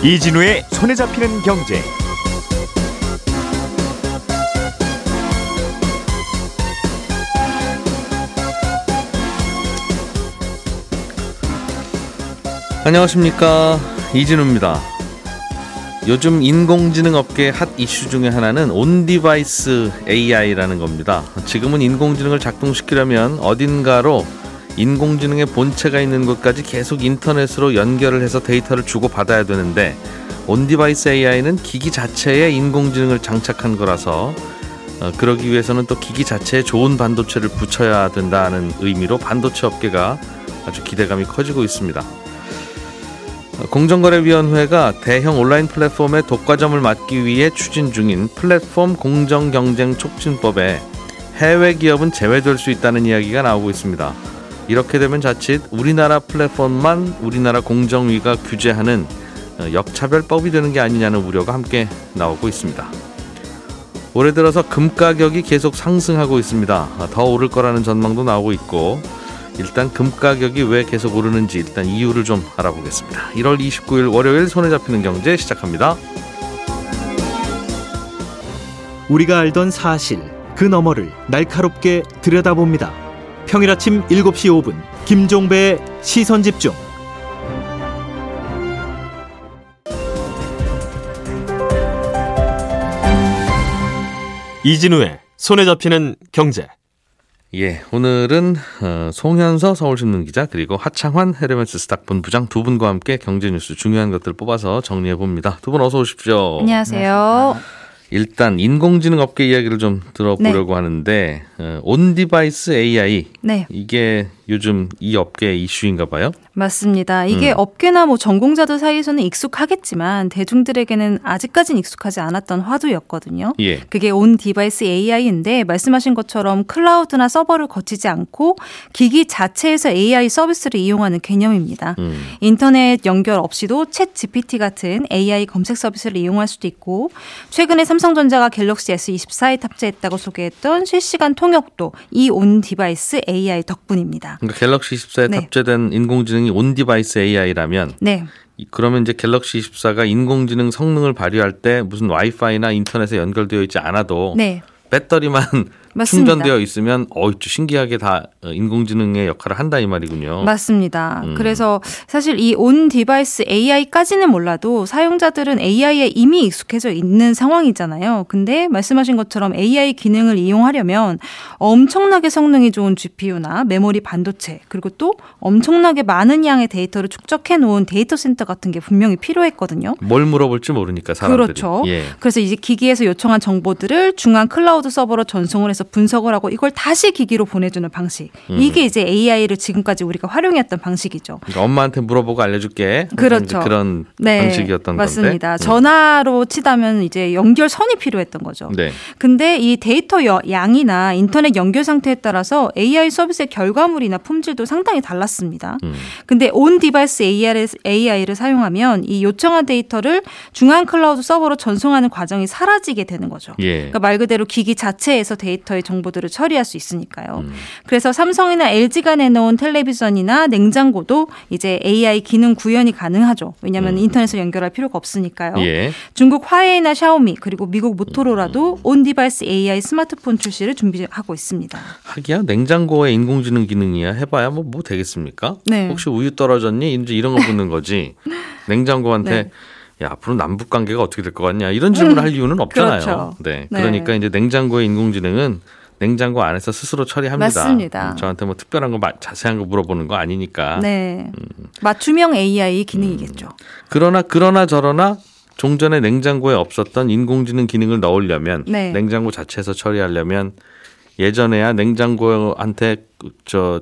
이진우의 손에 잡히는 경제. 안녕하십니까 이진우입니다. 요즘 인공지능 업계 핫 이슈 중에 하나는 on-device AI라는 겁니다. 지금은 인공지능을 작동시키려면 어딘가로 인공지능의 본체가 있는 곳까지 계속 인터넷으로 연결을 해서 데이터를 주고 받아야 되는데 on-device AI는 기기 자체에 인공지능을 장착한 거라서 어, 그러기 위해서는 또 기기 자체에 좋은 반도체를 붙여야 된다는 의미로 반도체 업계가 아주 기대감이 커지고 있습니다. 공정거래위원회가 대형 온라인 플랫폼의 독과점을 막기 위해 추진 중인 플랫폼 공정경쟁 촉진법에 해외 기업은 제외될 수 있다는 이야기가 나오고 있습니다. 이렇게 되면 자칫 우리나라 플랫폼만 우리나라 공정위가 규제하는 어, 역차별법이 되는 게 아니냐는 우려가 함께 나오고 있습니다. 올해 들어서 금 가격이 계속 상승하고 있습니다. 더 오를 거라는 전망도 나오고 있고 일단 금 가격이 왜 계속 오르는지 일단 이유를 좀 알아보겠습니다. 1월 29일 월요일 손에 잡히는 경제 시작합니다. 우리가 알던 사실 그 너머를 날카롭게 들여다봅니다. 평일 아침 7시 5분 김종배의 시선 집중. 이진우의 손에 잡히는 경제. 예, 오늘은 어, 송현서 서울신문 기자 그리고 하창환 헤르메스 스탁 본 부장 두 분과 함께 경제 뉴스 중요한 것들 뽑아서 정리해 봅니다. 두 분 어서 오십시오. 안녕하세요. 일단 인공지능 업계 이야기를 좀 들어보려고 네. 하는데 어, on-device AI 네. 이게 요즘 이 업계의 이슈인가 봐요. 맞습니다. 이게 음. 업계나 뭐 전공자들 사이에서는 익숙하겠지만 대중들에게는 아직까지는 익숙하지 않았던 화두였거든요. 예. 그게 on-device AI인데 말씀하신 것처럼 클라우드나 서버를 거치지 않고 기기 자체에서 AI 서비스를 이용하는 개념입니다. 음. 인터넷 연결 없이도 ChatGPT 같은 AI 검색 서비스를 이용할 수도 있고 최근에 삼성전자가 갤럭시 S24에 탑재했다고 소개했던 실시간 통역도 이 on-device AI 덕분입니다. 그러니까 갤럭시 24에 네. 탑재된 인공지능이 on-device AI라면 네. 그러면 이제 갤럭시 24가 인공지능 성능을 발휘할 때 무슨 와이파이나 인터넷에 연결되어 있지 않아도 네. 배터리만 맞습니다. 충전되어 있으면 어 신기하게 다 어, 인공지능의 역할을 한다 이 말이군요. 맞습니다. 음. 그래서 사실 이 on-device AI까지는 몰라도 사용자들은 AI에 이미 익숙해져 있는 상황이잖아요. 근데 말씀하신 것처럼 AI 기능을 이용하려면 엄청나게 성능이 좋은 GPU나 메모리 반도체 그리고 또 엄청나게 많은 양의 데이터를 축적해 놓은 데이터 센터 같은 게 분명히 필요했거든요. 뭘 물어볼지 모르니까 사람들이. 그렇죠. 예. 그래서 이제 기기에서 요청한 정보들을 중앙 클라우드 서버로 전송을 해서 분석을 하고 이걸 다시 기기로 보내주는 방식. 음. 이게 이제 AI를 지금까지 우리가 활용했던 방식이죠. 그러니까 엄마한테 물어보고 알려줄게. 그렇죠. 그런 네, 방식이었던 맞습니다. 건데. 음. 전화로 치다면 이제 연결선이 필요했던 거죠. 네. 근데 이 데이터 양이나 인터넷 연결 상태에 따라서 AI 서비스의 결과물이나 품질도 상당히 달랐습니다. 음. 근데 on-device AI를, AI를 사용하면 이 요청한 데이터를 중앙 클라우드 서버로 전송하는 과정이 사라지게 되는 거죠. 예. 그러니까 말 그대로 기기 자체에서 데이터 데이터의 정보들을 처리할 수 있으니까요. 음. 그래서 삼성이나 LG가 내놓은 텔레비전이나 냉장고도 이제 AI 기능 구현이 가능하죠. 왜냐하면 음. 인터넷을 연결할 필요가 없으니까요. 예. 중국 화웨이나 샤오미 그리고 미국 모토로라도 음. on-device AI 스마트폰 출시를 준비하고 있습니다. 하기야 냉장고에 인공지능 기능이야 해봐야 뭐, 뭐 되겠습니까? 네. 혹시 우유 떨어졌니? 이제 이런 거 묻는 거지. 냉장고한테 네. 야, 앞으로 남북 관계가 어떻게 될 것 같냐 이런 질문을 음, 할 이유는 없잖아요. 그렇죠. 네. 네. 그러니까 이제 냉장고의 인공지능은 냉장고 안에서 스스로 처리합니다. 맞습니다. 음, 저한테 뭐 특별한 거 자세한 거 물어보는 거 아니니까. 네. 음. 맞춤형 AI 기능이겠죠. 음. 그러나 그러나 저러나 종전에 냉장고에 없었던 인공지능 기능을 넣으려면 네. 냉장고 자체에서 처리하려면 예전에야 냉장고한테 저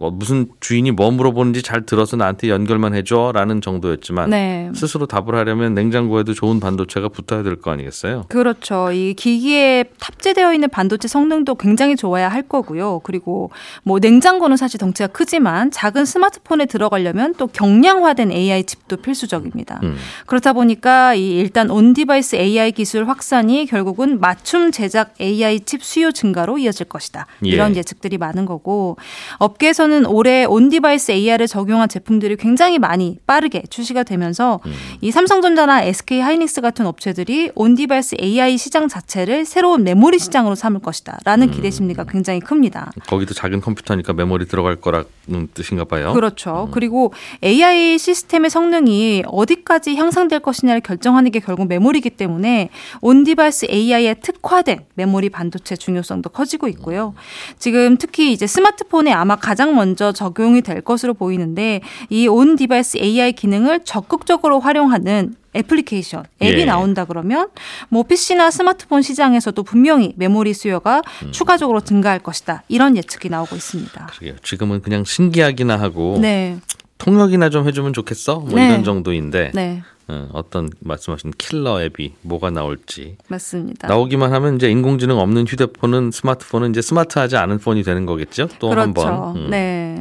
뭐 무슨 주인이 뭐 물어보는지 잘 들어서 나한테 연결만 해줘라는 정도였지만 네. 스스로 답을 하려면 냉장고에도 좋은 반도체가 붙어야 될 거 아니겠어요? 그렇죠. 이 기기에 탑재되어 있는 반도체 성능도 굉장히 좋아야 할 거고요. 그리고 뭐 냉장고는 사실 덩치가 크지만 작은 스마트폰에 들어가려면 또 경량화된 AI 칩도 필수적입니다. 음. 그렇다 보니까 이 일단 on-device AI 기술 확산이 결국은 맞춤 제작 AI 칩 수요 증가로 이어질 것이다. 이런 예측들이 많은 거고 업계에서 한국에서는 올해 on-device AI를 적용한 제품들이 굉장히 많이 빠르게 출시가 되면서 음. 이 삼성전자나 SK 하이닉스 같은 업체들이 on-device AI 시장 자체를 새로운 메모리 시장으로 삼을 것이다라는 음. 기대 심리가 굉장히 큽니다. 거기도 작은 컴퓨터니까 메모리 들어갈 거라는 뜻인가 봐요. 그렇죠. 음. 그리고 AI 시스템의 성능이 어디까지 향상될 것이냐를 결정하는 게 결국 메모리이기 때문에 on-device AI에 특화된 메모리 반도체 중요성도 커지고 있고요. 지금 특히 이제 스마트폰에 아마 가장 먼저 적용이 될 것으로 보이는데 이 on-device AI 기능을 적극적으로 활용하는 애플리케이션, 앱이 예. 나온다 그러면 뭐 PC나 스마트폰 시장에서도 분명히 메모리 수요가 음. 추가적으로 증가할 것이다. 이런 예측이 나오고 있습니다. 그러게요. 지금은 그냥 신기하기나 하고 네. 통역이나 좀 해주면 좋겠어? 뭐 네. 이런 정도인데 네. 어, 어떤 말씀하신 킬러 앱이 뭐가 나올지 맞습니다. 나오기만 하면 이제 인공지능 없는 휴대폰은 스마트폰은 이제 스마트하지 않은 폰이 되는 거겠죠? 또 그렇죠. 한번. 음. 네.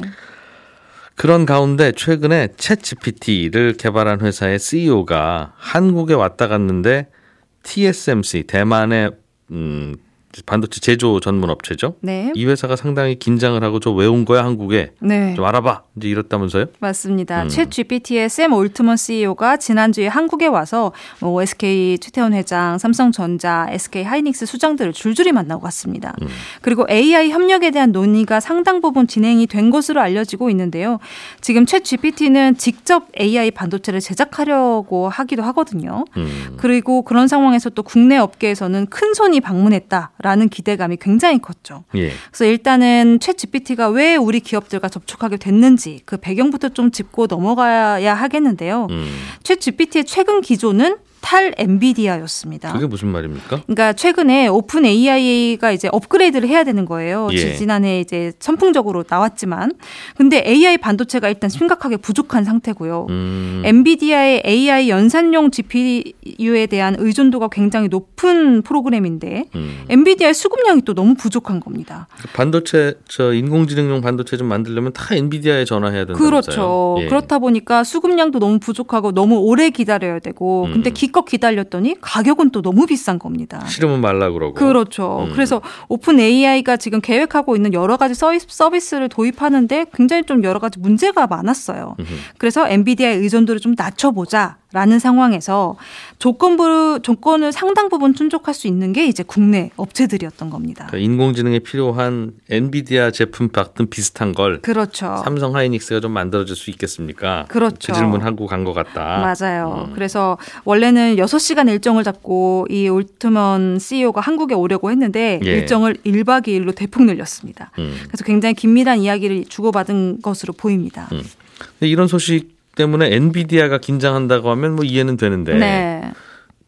그런 가운데 최근에 챗 GPT를 개발한 회사의 CEO가 한국에 왔다 갔는데 TSMC 대만의 음, 반도체 제조 전문 업체죠. 네. 이 회사가 상당히 긴장을 하고 저 왜 온 거야 한국에? 네. 좀 알아봐. 이제 이렇다면서요? 맞습니다. 음. 챗 GPT의 샘 올트먼 CEO가 지난주에 한국에 와서 뭐 SK 최태원 회장, 삼성전자, SK 하이닉스 수장들을 줄줄이 만나고 갔습니다. 음. 그리고 AI 협력에 대한 논의가 상당 부분 진행이 된 것으로 알려지고 있는데요. 지금 챗 GPT는 직접 AI 반도체를 제작하려고 하기도 하거든요. 음. 그리고 그런 상황에서 또 국내 업계에서는 큰 손이 방문했다. 라는 기대감이 굉장히 컸죠. 예. 그래서 일단은 챗 GPT가 왜 우리 기업들과 접촉하게 됐는지 그 배경부터 좀 짚고 넘어가야 하겠는데요. 음. ChatGPT의 최근 기조는 탈 엔비디아였습니다. 그게 무슨 말입니까? 그러니까 최근에 OpenAI가 이제 업그레이드를 해야 되는 거예요. 예. 지난해 이제 선풍적으로 나왔지만 근데 AI 반도체가 일단 심각하게 부족한 상태고요. 음. 엔비디아의 AI 연산용 GPU에 대한 의존도가 굉장히 높은 프로그램인데 음. 엔비디아의 수급량이 또 너무 부족한 겁니다. 반도체 저 인공지능용 반도체 좀 만들려면 다 엔비디아에 전화해야 된다. 그렇죠. 예. 그렇다 보니까 수급량도 너무 부족하고 너무 오래 기다려야 되고 근데 음. 기껏 기다렸더니 가격은 또 너무 비싼 겁니다. 싫으면 말라 그러고. 그렇죠. 음. 그래서 오픈 AI가 지금 계획하고 있는 여러 가지 서비스를 도입하는데 굉장히 좀 여러 가지 문제가 많았어요. 음흠. 그래서 엔비디아의 의존도를 좀 낮춰보자. 라는 상황에서 조건부 조건을 상당 부분 충족할 수 있는 게 이제 국내 업체들이었던 겁니다. 그러니까 인공지능에 필요한 엔비디아 제품 같은 비슷한 걸 그렇죠. 삼성 하이닉스가 좀 만들어줄 수 있겠습니까? 그렇죠. 그 질문하고 간 것 같다. 맞아요. 음. 그래서 원래는 6시간 일정을 잡고 이 올트먼 CEO가 한국에 오려고 했는데 예. 일정을 1박 2일로 대폭 늘렸습니다. 음. 그래서 굉장히 긴밀한 이야기를 주고받은 것으로 보입니다. 음. 이런 소식 때문에 엔비디아가 긴장한다고 하면 뭐 이해는 되는데 네.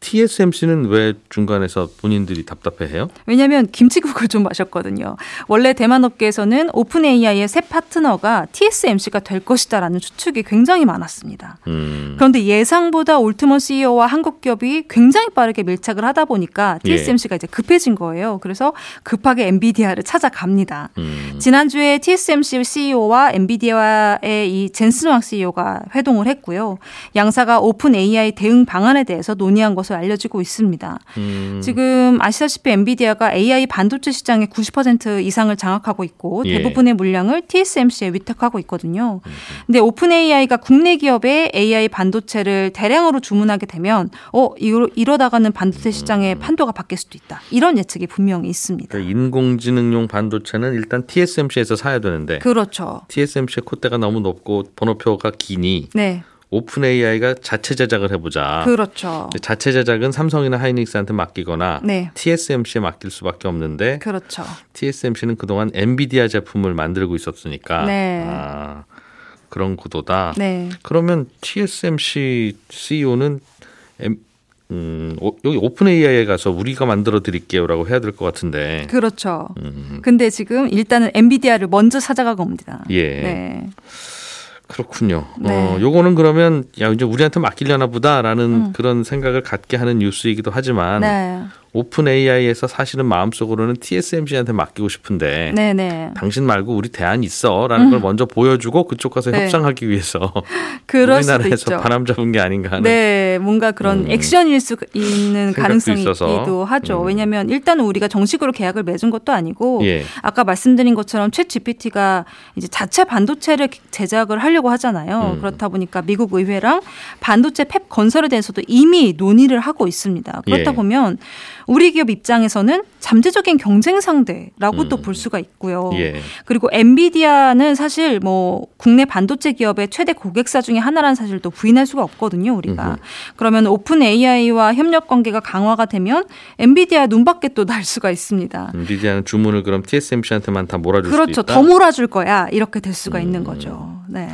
TSMC는 왜 중간에서 본인들이 답답해해요? 왜냐하면 김치국을 좀 마셨거든요. 원래 대만 업계에서는 오픈 AI의 새 파트너가 TSMC가 될 것이다라는 추측이 굉장히 많았습니다. 음. 그런데 예상보다 올트먼 CEO와 한국 기업이 굉장히 빠르게 밀착을 하다 보니까 TSMC가 예. 이제 급해진 거예요. 그래서 급하게 엔비디아를 찾아갑니다. 음. 지난주에 TSMC CEO와 엔비디아의 이 젠슨 황 CEO가 회동을 했고요. 양사가 오픈 AI 대응 방안에 대해서 논의한 것을 것으로 알려지고 있습니다. 음. 지금 아시다시피 엔비디아가 AI 반도체 시장의 90% 이상을 장악하고 있고 예. 대부분의 물량을 TSMC에 위탁하고 있거든요. 음. 근데 오픈 AI가 국내 기업의 AI 반도체를 대량으로 주문하게 되면 어 이러, 이러다가는 반도체 시장의 음. 판도가 바뀔 수도 있다. 이런 예측이 분명히 있습니다. 그러니까 인공지능용 반도체는 일단 TSMC에서 사야 되는데 그렇죠. TSMC의 콧대가 너무 높고 번호표가 기니 네. 오픈 AI가 자체 제작을 해보자. 그렇죠. 자체 제작은 삼성이나 하이닉스한테 맡기거나 네. TSMC에 맡길 수밖에 없는데. 그렇죠. TSMC는 그동안 엔비디아 제품을 만들고 있었으니까. 네. 아, 그런 구도다. 네. 그러면 TSMC CEO는 엠, 음, 여기 오픈 AI에 가서 우리가 만들어 드릴게요라고 해야 될 것 같은데. 그렇죠. 음. 근데 지금 일단은 엔비디아를 먼저 찾아가고 옵니다. 예. 네. 그렇군요. 네. 어, 요거는 그러면 야 이제 우리한테 맡기려나 보다라는 음. 그런 생각을 갖게 하는 뉴스이기도 하지만 네. 오픈 AI에서 사실은 마음속으로는 TSMC한테 맡기고 싶은데 네네. 당신 말고 우리 대안 있어라는 음. 걸 먼저 보여주고 그쪽 가서 네. 협상하기 위해서 우리나라에서 바람 잡은 게 아닌가 하는 네 뭔가 그런 음. 액션일 수 있는 가능성이 있기도 하죠. 음. 왜냐하면 일단은 우리가 정식으로 계약을 맺은 것도 아니고 예. 아까 말씀드린 것처럼 챗 GPT가 이제 자체 반도체를 제작을 하려고 하잖아요. 음. 그렇다 보니까 미국 의회랑 반도체 팹 건설에 대해서도 이미 논의를 하고 있습니다. 그렇다 예. 보면 우리 기업 입장에서는 잠재적인 경쟁 상대라고 음. 또볼 수가 있고요. 예. 그리고 엔비디아는 사실 뭐 국내 반도체 기업의 최대 고객사 중에 하나라는 사실도 부인할 수가 없거든요, 우리가. 음흠. 그러면 오픈 AI와 협력 관계가 강화가 되면 엔비디아 눈밖에 또 날 수가 있습니다. 엔비디아는 주문을 그럼 TSMC한테만 다 몰아줄 그렇죠. 수 있다. 더 몰아줄 거야. 이렇게 될 수가 음. 있는 거죠. 네.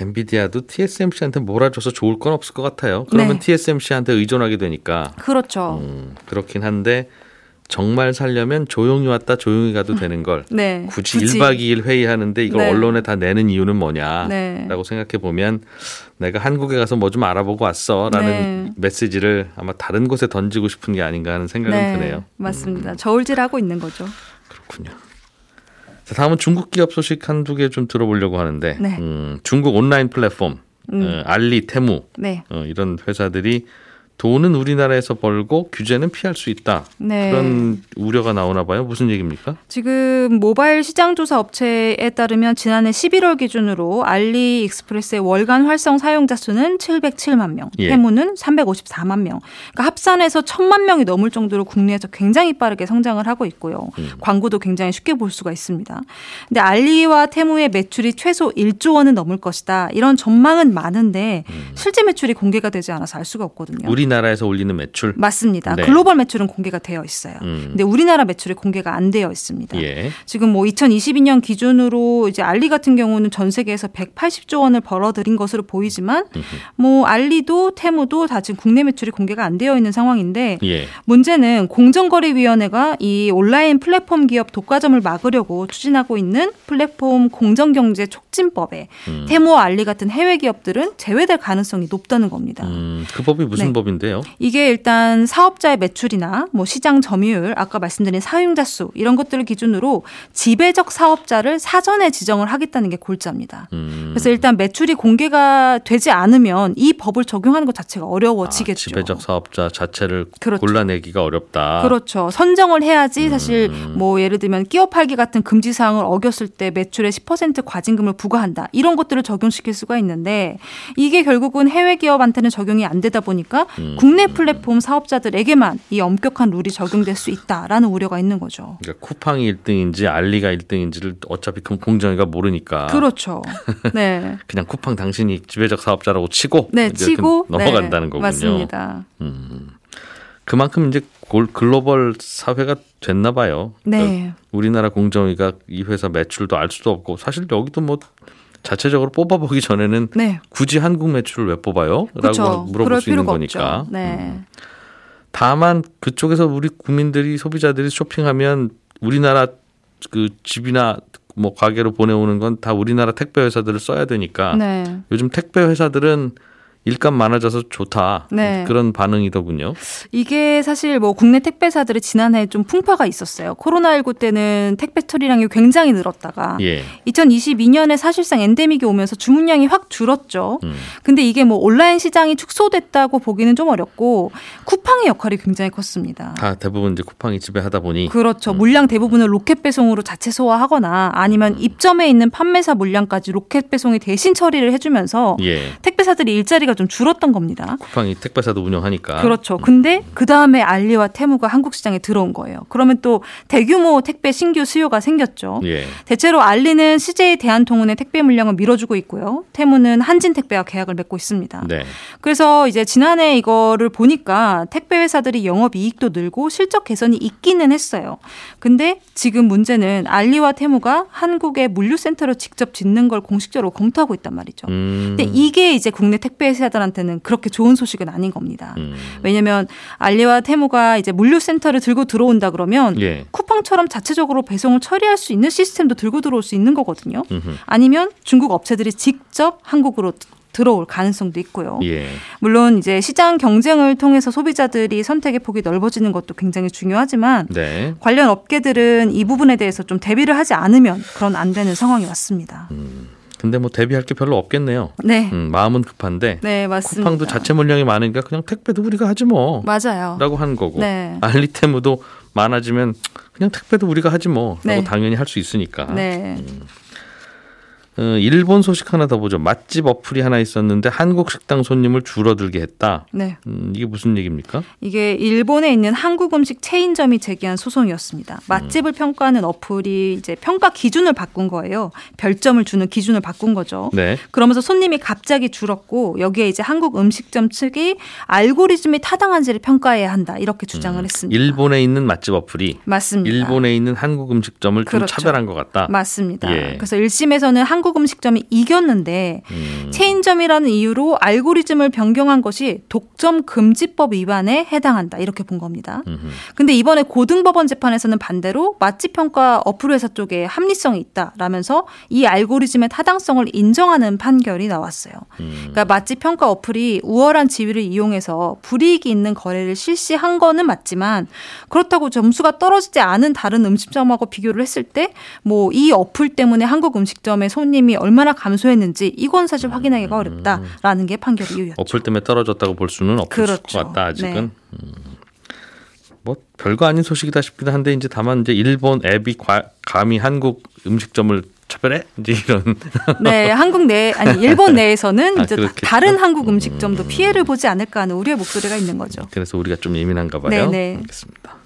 엔비디아도 TSMC한테 몰아줘서 좋을 건 없을 것 같아요. 그러면 네. TSMC한테 의존하게 되니까. 그렇죠. 음, 그렇긴 한데 정말 살려면 조용히 왔다 조용히 가도 되는 걸 네. 굳이, 굳이 1박 2일 회의하는데 이걸 네. 언론에 다 내는 이유는 뭐냐라고 네. 생각해 보면 내가 한국에 가서 뭐 좀 알아보고 왔어라는 네. 메시지를 아마 다른 곳에 던지고 싶은 게 아닌가 하는 생각은 네. 드네요. 맞습니다. 음. 저울질하고 있는 거죠. 그렇군요. 자, 다음은 중국 기업 소식 한두 개 좀 들어보려고 하는데 네. 음, 중국 온라인 플랫폼 음. 어, 알리, 테무 네. 어, 이런 회사들이 돈은 우리나라에서 벌고 규제는 피할 수 있다. 네. 그런 우려가 나오나 봐요. 무슨 얘기입니까? 지금 모바일 시장 조사 업체에 따르면 지난해 11월 기준으로 알리 익스프레스의 월간 활성 사용자 수는 707만 명, 예. 테무는 354만 명. 그러니까 합산해서 1000만 명이 넘을 정도로 국내에서 굉장히 빠르게 성장을 하고 있고요. 음. 광고도 굉장히 쉽게 볼 수가 있습니다. 근데 알리와 테무의 매출이 최소 1조 원은 넘을 것이다. 이런 전망은 많은데 음. 실제 매출이 공개가 되지 않아서 알 수가 없거든요. 우리 우리나라에서 올리는 매출 맞습니다. 네. 글로벌 매출은 공개가 되어 있어요. 음. 근데 우리나라 매출이 공개가 안 되어 있습니다. 예. 지금 뭐 2022년 기준으로 이제 알리 같은 경우는 전 세계에서 180조 원을 벌어들인 것으로 보이지만 음흠. 뭐 알리도 테무도 다 지금 국내 매출이 공개가 안 되어 있는 상황인데 예. 문제는 공정거래위원회가 이 온라인 플랫폼 기업 독과점을 막으려고 추진하고 있는 플랫폼 공정경제 촉진법에 음. 테무와 알리 같은 해외 기업들은 제외될 가능성이 높다는 겁니다. 음, 그 법이 무슨 네. 법인데? 건데요. 이게 일단 사업자의 매출이나 뭐 시장 점유율, 아까 말씀드린 사용자 수 이런 것들을 기준으로 지배적 사업자를 사전에 지정을 하겠다는 게 골자입니다. 음. 그래서 일단 매출이 공개가 되지 않으면 이 법을 적용하는 것 자체가 어려워지겠죠. 아, 지배적 사업자 자체를 그렇죠. 골라내기가 어렵다. 그렇죠. 선정을 해야지 사실 음. 뭐 예를 들면 끼어 팔기 같은 금지 사항을 어겼을 때 매출의 10% 과징금을 부과한다. 이런 것들을 적용시킬 수가 있는데 이게 결국은 해외 기업한테는 적용이 안 되다 보니까 음. 음. 국내 플랫폼 사업자들에게만 이 엄격한 룰이 적용될 수 있다라는 우려가 있는 거죠. 그러니까 쿠팡이 1등인지 알리가 1등인지를 어차피 그럼 공정위가 모르니까. 그렇죠. 네. 그냥 쿠팡 당신이 지배적 사업자라고 치고 네, 치고 넘어간다는 네, 거군요. 맞습니다. 음. 그만큼 이제 글로벌 사회가 됐나 봐요. 네. 그러니까 우리나라 공정위가 이 회사 매출도 알 수도 없고 사실 여기도 뭐 자체적으로 뽑아보기 전에는 네. 굳이 한국 매출을 왜 뽑아요? 그쵸. 라고 물어볼 수 있는 거니까. 네. 음. 다만 그쪽에서 우리 국민들이 소비자들이 쇼핑하면 우리나라 그 집이나 뭐 가게로 보내오는 건 다 우리나라 택배 회사들을 써야 되니까 네. 요즘 택배 회사들은 일감 많아져서 좋다. 네. 그런 반응이더군요. 이게 사실 뭐 국내 택배사들이 지난해 좀 풍파가 있었어요. 코로나19 때는 택배 처리량이 굉장히 늘었다가 예. 2022년에 사실상 엔데믹이 오면서 주문량이 확 줄었죠. 음. 근데 이게 뭐 온라인 시장이 축소됐다고 보기는 좀 어렵고 쿠팡의 역할이 굉장히 컸습니다. 다 대부분 이제 쿠팡이 지배하다 보니 그렇죠. 음. 물량 대부분을 로켓 배송으로 자체 소화하거나 아니면 음. 입점에 있는 판매사 물량까지 로켓 배송이 대신 처리를 해 주면서 예. 택배사들이 일자리가 좀 줄었던 겁니다. 쿠팡이 택배사도 운영하니까. 그렇죠. 근데 그 다음에 알리와 테무가 한국 시장에 들어온 거예요. 그러면 또 대규모 택배 신규 수요가 생겼죠. 예. 대체로 알리는 CJ 대한통운의 택배 물량을 밀어주고 있고요. 테무는 한진택배와 계약을 맺고 있습니다. 네. 그래서 이제 지난해 이거를 보니까 택배 회사들이 영업 이익도 늘고 실적 개선이 있기는 했어요. 근데 지금 문제는 알리와 테무가 한국의 물류센터를 직접 짓는 걸 공식적으로 검토하고 있단 말이죠. 음. 근데 이게 이제 국내 택배 회사 투자자들한테는 그렇게 좋은 소식은 아닌 겁니다. 음. 왜냐하면 알리와 테무가 이제 물류센터를 들고 들어온다 그러면 예. 쿠팡처럼 자체적으로 배송을 처리할 수 있는 시스템도 들고 들어올 수 있는 거거든요. 음흠. 아니면 중국 업체들이 직접 한국으로 들어올 가능성도 있고요. 예. 물론 이제 시장 경쟁을 통해서 소비자들이 선택의 폭이 넓어지는 것도 굉장히 중요하지만 네. 관련 업계들은 이 부분에 대해서 좀 대비를 하지 않으면 그런 안 되는 상황이 왔습니다. 음. 근데 뭐 대비할 게 별로 없겠네요. 네. 음, 마음은 급한데. 네, 맞습니다. 쿠팡도 자체 물량이 많으니까 그냥 택배도 우리가 하지 뭐. 맞아요. 라고 하는 거고. 네. 알리테무도 많아지면 그냥 택배도 우리가 하지 뭐. 라고 네. 당연히 할 수 있으니까. 네. 음. 어, 일본 소식 하나 더 보죠. 맛집 어플이 하나 있었는데 한국 식당 손님을 줄어들게 했다. 네. 음, 이게 무슨 얘기입니까? 이게 일본에 있는 한국 음식 체인점이 제기한 소송이었습니다. 맛집을 음. 평가하는 어플이 이제 평가 기준을 바꾼 거예요. 별점을 주는 기준을 바꾼 거죠. 네. 그러면서 손님이 갑자기 줄었고 여기에 이제 한국 음식점 측이 알고리즘이 타당한지를 평가해야 한다. 이렇게 주장을 음. 했습니다. 일본에 있는 맛집 어플이 맞습니다. 일본에 있는 한국 음식점을 그렇죠. 좀 차별한 것 같다. 맞습니다. 예. 그래서 1심에서는 한국 한국 음식점이 이겼는데 음. 체인점이라는 이유로 알고리즘을 변경한 것이 독점 금지법 위반에 해당한다 이렇게 본 겁니다. 음흠. 근데 이번에 고등법원 재판에서는 반대로 맛집 평가 어플 회사 쪽에 합리성이 있다라면서 이 알고리즘의 타당성을 인정하는 판결이 나왔어요. 음. 그러니까 맛집 평가 어플이 우월한 지위를 이용해서 불이익이 있는 거래를 실시한 거는 맞지만 그렇다고 점수가 떨어지지 않은 다른 음식점하고 비교를 했을 때 뭐 이 어플 때문에 한국 음식점의 손이 손님이 얼마나 감소했는지 이건 사실 확인하기가 어렵다라는 게 판결 이유였죠. 어플 때문에 떨어졌다고 볼 수는 없을 그렇죠. 것 같다 아직은. 네. 음. 뭐 별거 아닌 소식이다 싶기도 한데 이제 다만 이제 일본 앱이 과, 감히 한국 음식점을 차별해 이제 이런. 네, 한국 내 아니 일본 내에서는 아, 이제 다른 한국 음식점도 음. 피해를 보지 않을까 하는 우려의 목소리가 있는 거죠. 그래서 우리가 좀 예민한가 봐요. 네, 네. 알겠습니다.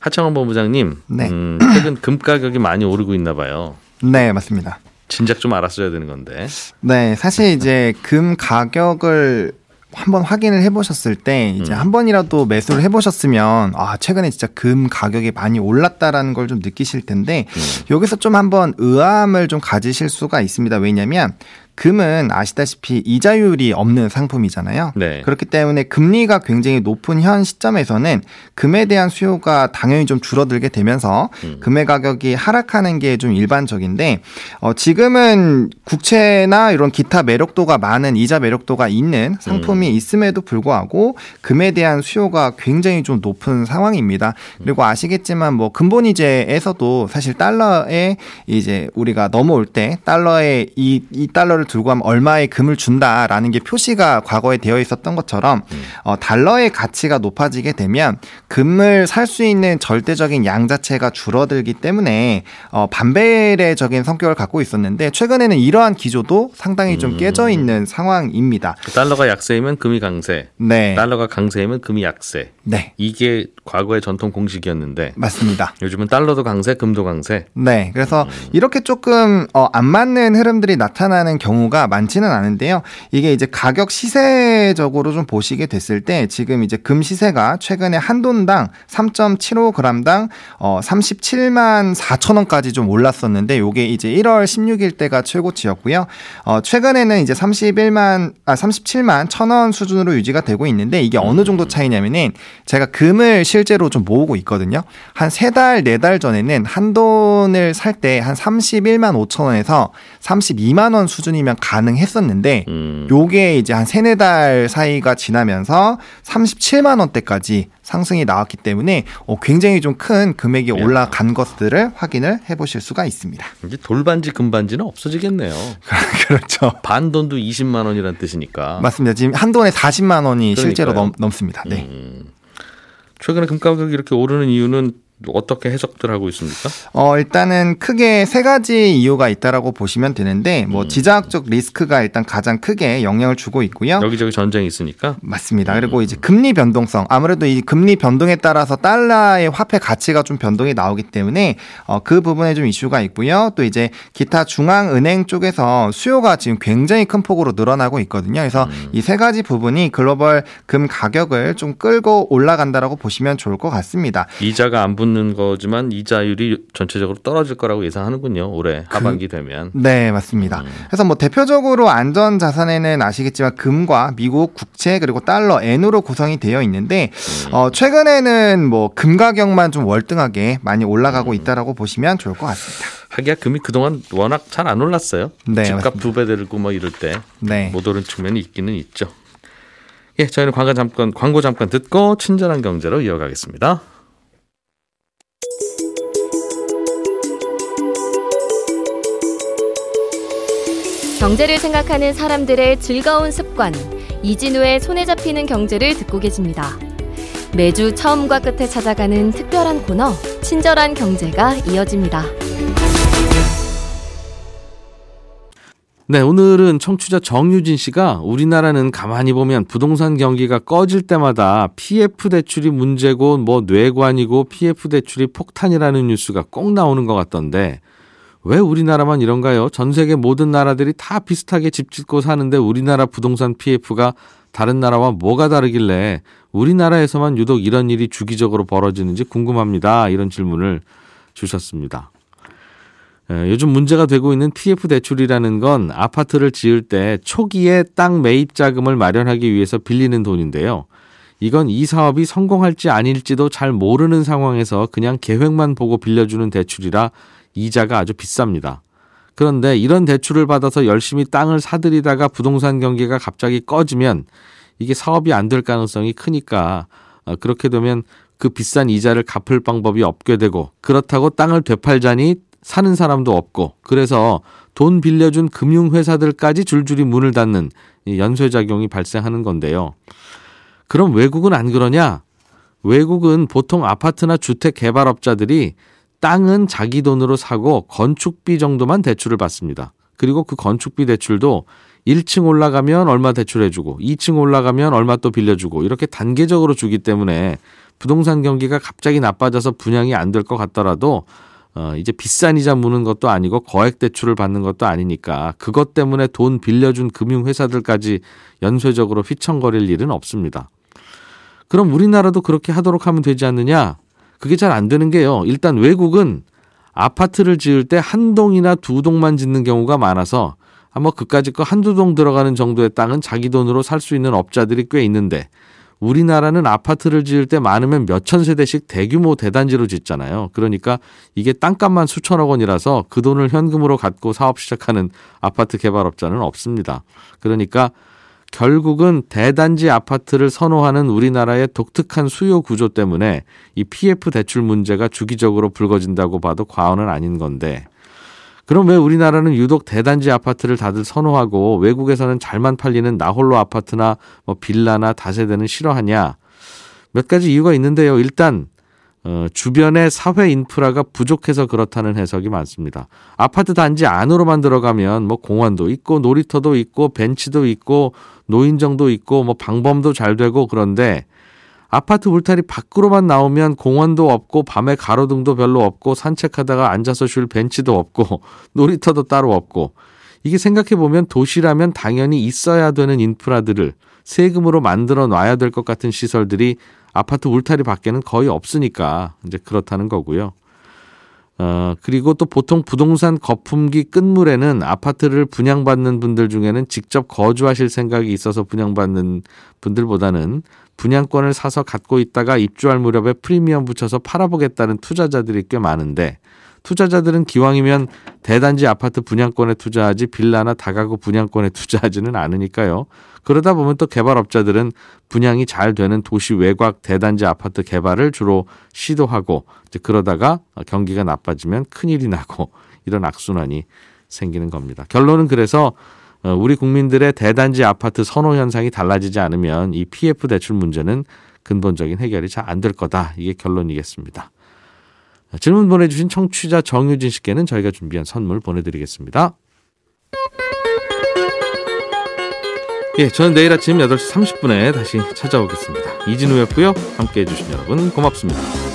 하창원 본부장님, 네. 음, 최근 금 가격이 많이 오르고 있나 봐요. 네, 맞습니다. 진작 좀 알았어야 되는 건데. 네, 사실 이제 금 가격을 한번 확인을 해보셨을 때 이제 음. 한 번이라도 매수를 해보셨으면 아 최근에 진짜 금 가격이 많이 올랐다라는 걸 좀 느끼실 텐데 음. 여기서 좀 한번 의아함을 좀 가지실 수가 있습니다. 왜냐하면 금은 아시다시피 이자율이 없는 상품이잖아요. 네. 그렇기 때문에 금리가 굉장히 높은 현 시점에서는 금에 대한 수요가 당연히 좀 줄어들게 되면서 음. 금의 가격이 하락하는 게 좀 일반적인데 어, 지금은 국채나 이런 기타 매력도가 많은 이자 매력도가 있는 상품이 음. 있음에도 불구하고 금에 대한 수요가 굉장히 좀 높은 상황입니다. 그리고 아시겠지만 뭐 근본이제에서도 사실 달러에 이제 우리가 넘어올 때 달러에 이, 이 달러를 달러를 들고 가면 얼마의 금을 준다라는 게 표시가 과거에 되어 있었던 것처럼 음. 어, 달러의 가치가 높아지게 되면 금을 살 수 있는 절대적인 양 자체가 줄어들기 때문에 어, 반배례적인 성격을 갖고 있었는데 최근에는 이러한 기조도 상당히 좀 음. 깨져 있는 상황입니다. 달러가 약세이면 금이 강세. 네. 달러가 강세이면 금이 약세. 네. 이게 과거의 전통 공식이었는데 맞습니다. 요즘은 달러도 강세, 금도 강세. 네. 그래서 음. 이렇게 조금 어, 안 맞는 흐름들이 나타나는 경우 가 많지는 않은데요. 이게 이제 가격 시세적으로 좀 보시게 됐을 때 지금 이제 금 시세가 최근에 한 돈당 3.75g당 어 37만 4천 원까지 좀 올랐었는데 요게 이제 1월 16일 때가 최고치였고요. 어 최근에는 이제 31만 아 37만 1천 원 수준으로 유지가 되고 있는데 이게 어느 정도 차이냐면은 제가 금을 실제로 좀 모으고 있거든요. 한 세 달, 네 달 전에는 한 돈을 살 때 한 31만 5천 원에서 32만 원 수준이면 가능했었는데 음. 요게 이제 한 세네 달 사이가 지나면서 37만 원대까지 상승이 나왔기 때문에 어, 굉장히 좀 큰 금액이 예. 올라간 것들을 확인을 해보실 수가 있습니다. 이제 돌반지 금반지는 없어지겠네요. 그렇죠. 반 돈도 20만 원이라는 뜻이니까. 맞습니다. 지금 한 돈에 40만 원이 그러니까요. 실제로 넘, 넘습니다. 네. 음. 최근에 금 가격이 이렇게 오르는 이유는 어떻게 해석들 하고 있습니까? 어, 일단은 크게 세 가지 이유가 있다라고 보시면 되는데 뭐 음. 지정학적 리스크가 일단 가장 크게 영향을 주고 있고요. 여기저기 전쟁이 있으니까. 맞습니다. 음. 그리고 이제 금리 변동성. 아무래도 이 금리 변동에 따라서 달러의 화폐 가치가 좀 변동이 나오기 때문에 어, 그 부분에 좀 이슈가 있고요. 또 이제 기타 중앙 은행 쪽에서 수요가 지금 굉장히 큰 폭으로 늘어나고 있거든요. 그래서 음. 이세 가지 부분이 글로벌 금 가격을 좀 끌고 올라간다라고 보시면 좋을 것 같습니다. 이자가 안 붙는 있는 거지만 이자율이 전체적으로 떨어질 거라고 예상하는군요. 올해 그 하반기 그, 되면. 네, 맞습니다. 음. 그래서 뭐 대표적으로 안전 자산에는 아시겠지만 금과 미국 국채 그리고 달러, 엔으로 구성이 되어 있는데 음. 어, 최근에는 뭐 금 가격만 좀 월등하게 많이 올라가고 음. 있다라고 보시면 좋을 것 같습니다. 하기야 금이 그동안 워낙 잘 안 올랐어요. 네, 집값 두 배 들고 뭐 이럴 때못 네. 오른 측면이 있기는 있죠. 예, 저희는 광고 잠깐 광고 잠깐 듣고 친절한 경제로 이어가겠습니다. 경제를 생각하는 사람들의 즐거운 습관 이진우의 손에 잡히는 경제를 듣고 계십니다. 매주 처음과 끝에 찾아가는 특별한 코너 친절한 경제가 이어집니다. 네, 오늘은 청취자 정유진 씨가 우리나라는 가만히 보면 부동산 경기가 꺼질 때마다 PF 대출이 문제고 뭐 뇌관이고 PF 대출이 폭탄이라는 뉴스가 꼭 나오는 것 같던데 왜 우리나라만 이런가요? 전 세계 모든 나라들이 다 비슷하게 집 짓고 사는데 우리나라 부동산 PF가 다른 나라와 뭐가 다르길래 우리나라에서만 유독 이런 일이 주기적으로 벌어지는지 궁금합니다. 이런 질문을 주셨습니다. 예, 요즘 문제가 되고 있는 PF 대출이라는 건 아파트를 지을 때 초기에 땅 매입 자금을 마련하기 위해서 빌리는 돈인데요. 이건 이 사업이 성공할지 아닐지도 잘 모르는 상황에서 그냥 계획만 보고 빌려주는 대출이라 이자가 아주 비쌉니다. 그런데 이런 대출을 받아서 열심히 땅을 사들이다가 부동산 경기가 갑자기 꺼지면 이게 사업이 안 될 가능성이 크니까 어, 그렇게 되면 그 비싼 이자를 갚을 방법이 없게 되고 그렇다고 땅을 되팔자니 사는 사람도 없고 그래서 돈 빌려준 금융회사들까지 줄줄이 문을 닫는 연쇄작용이 발생하는 건데요. 그럼 외국은 안 그러냐? 외국은 보통 아파트나 주택 개발업자들이 땅은 자기 돈으로 사고 건축비 정도만 대출을 받습니다. 그리고 그 건축비 대출도 1층 올라가면 얼마 대출해주고 2층 올라가면 얼마 또 빌려주고 이렇게 단계적으로 주기 때문에 부동산 경기가 갑자기 나빠져서 분양이 안 될 것 같더라도 어, 이제 비싼 이자 무는 것도 아니고 거액 대출을 받는 것도 아니니까 그것 때문에 돈 빌려준 금융회사들까지 연쇄적으로 휘청거릴 일은 없습니다. 그럼 우리나라도 그렇게 하도록 하면 되지 않느냐? 그게 잘 안 되는 게요. 일단 외국은 아파트를 지을 때 한 동이나 두 동만 짓는 경우가 많아서 아마 그까짓 거 한두 동 들어가는 정도의 땅은 자기 돈으로 살 수 있는 업자들이 꽤 있는데 우리나라는 아파트를 지을 때 많으면 몇천 세대씩 대규모 대단지로 짓잖아요. 그러니까 이게 땅값만 수천억 원이라서 그 돈을 현금으로 갖고 사업 시작하는 아파트 개발업자는 없습니다. 그러니까 결국은 대단지 아파트를 선호하는 우리나라의 독특한 수요 구조 때문에 이 PF 대출 문제가 주기적으로 불거진다고 봐도 과언은 아닌 건데 그럼 왜 우리나라는 유독 대단지 아파트를 다들 선호하고 외국에서는 잘만 팔리는 나홀로 아파트나 뭐 빌라나 다세대는 싫어하냐? 몇 가지 이유가 있는데요. 일단 어, 주변의 사회 인프라가 부족해서 그렇다는 해석이 많습니다. 아파트 단지 안으로만 들어가면 뭐 공원도 있고 놀이터도 있고 벤치도 있고 노인정도 있고 뭐 방범도 잘 되고 그런데 아파트 울타리 밖으로만 나오면 공원도 없고 밤에 가로등도 별로 없고 산책하다가 앉아서 쉴 벤치도 없고 놀이터도 따로 없고 이게 생각해 보면 도시라면 당연히 있어야 되는 인프라들을 세금으로 만들어 놔야 될 것 같은 시설들이 아파트 울타리 밖에는 거의 없으니까 이제 그렇다는 거고요. 어, 그리고 또 보통 부동산 거품기 끝물에는 아파트를 분양받는 분들 중에는 직접 거주하실 생각이 있어서 분양받는 분들보다는 분양권을 사서 갖고 있다가 입주할 무렵에 프리미엄 붙여서 팔아보겠다는 투자자들이 꽤 많은데 투자자들은 기왕이면 대단지 아파트 분양권에 투자하지 빌라나 다가구 분양권에 투자하지는 않으니까요. 그러다 보면 또 개발업자들은 분양이 잘 되는 도시 외곽 대단지 아파트 개발을 주로 시도하고 그러다가 경기가 나빠지면 큰일이 나고 이런 악순환이 생기는 겁니다. 결론은 그래서 어, 우리 국민들의 대단지 아파트 선호 현상이 달라지지 않으면 이 PF 대출 문제는 근본적인 해결이 잘 안 될 거다. 이게 결론이겠습니다. 질문 보내주신 청취자 정유진 씨께는 저희가 준비한 선물 보내드리겠습니다. 예, 저는 내일 아침 8시 30분에 다시 찾아오겠습니다. 이진우였고요. 함께 해 주신 여러분 고맙습니다.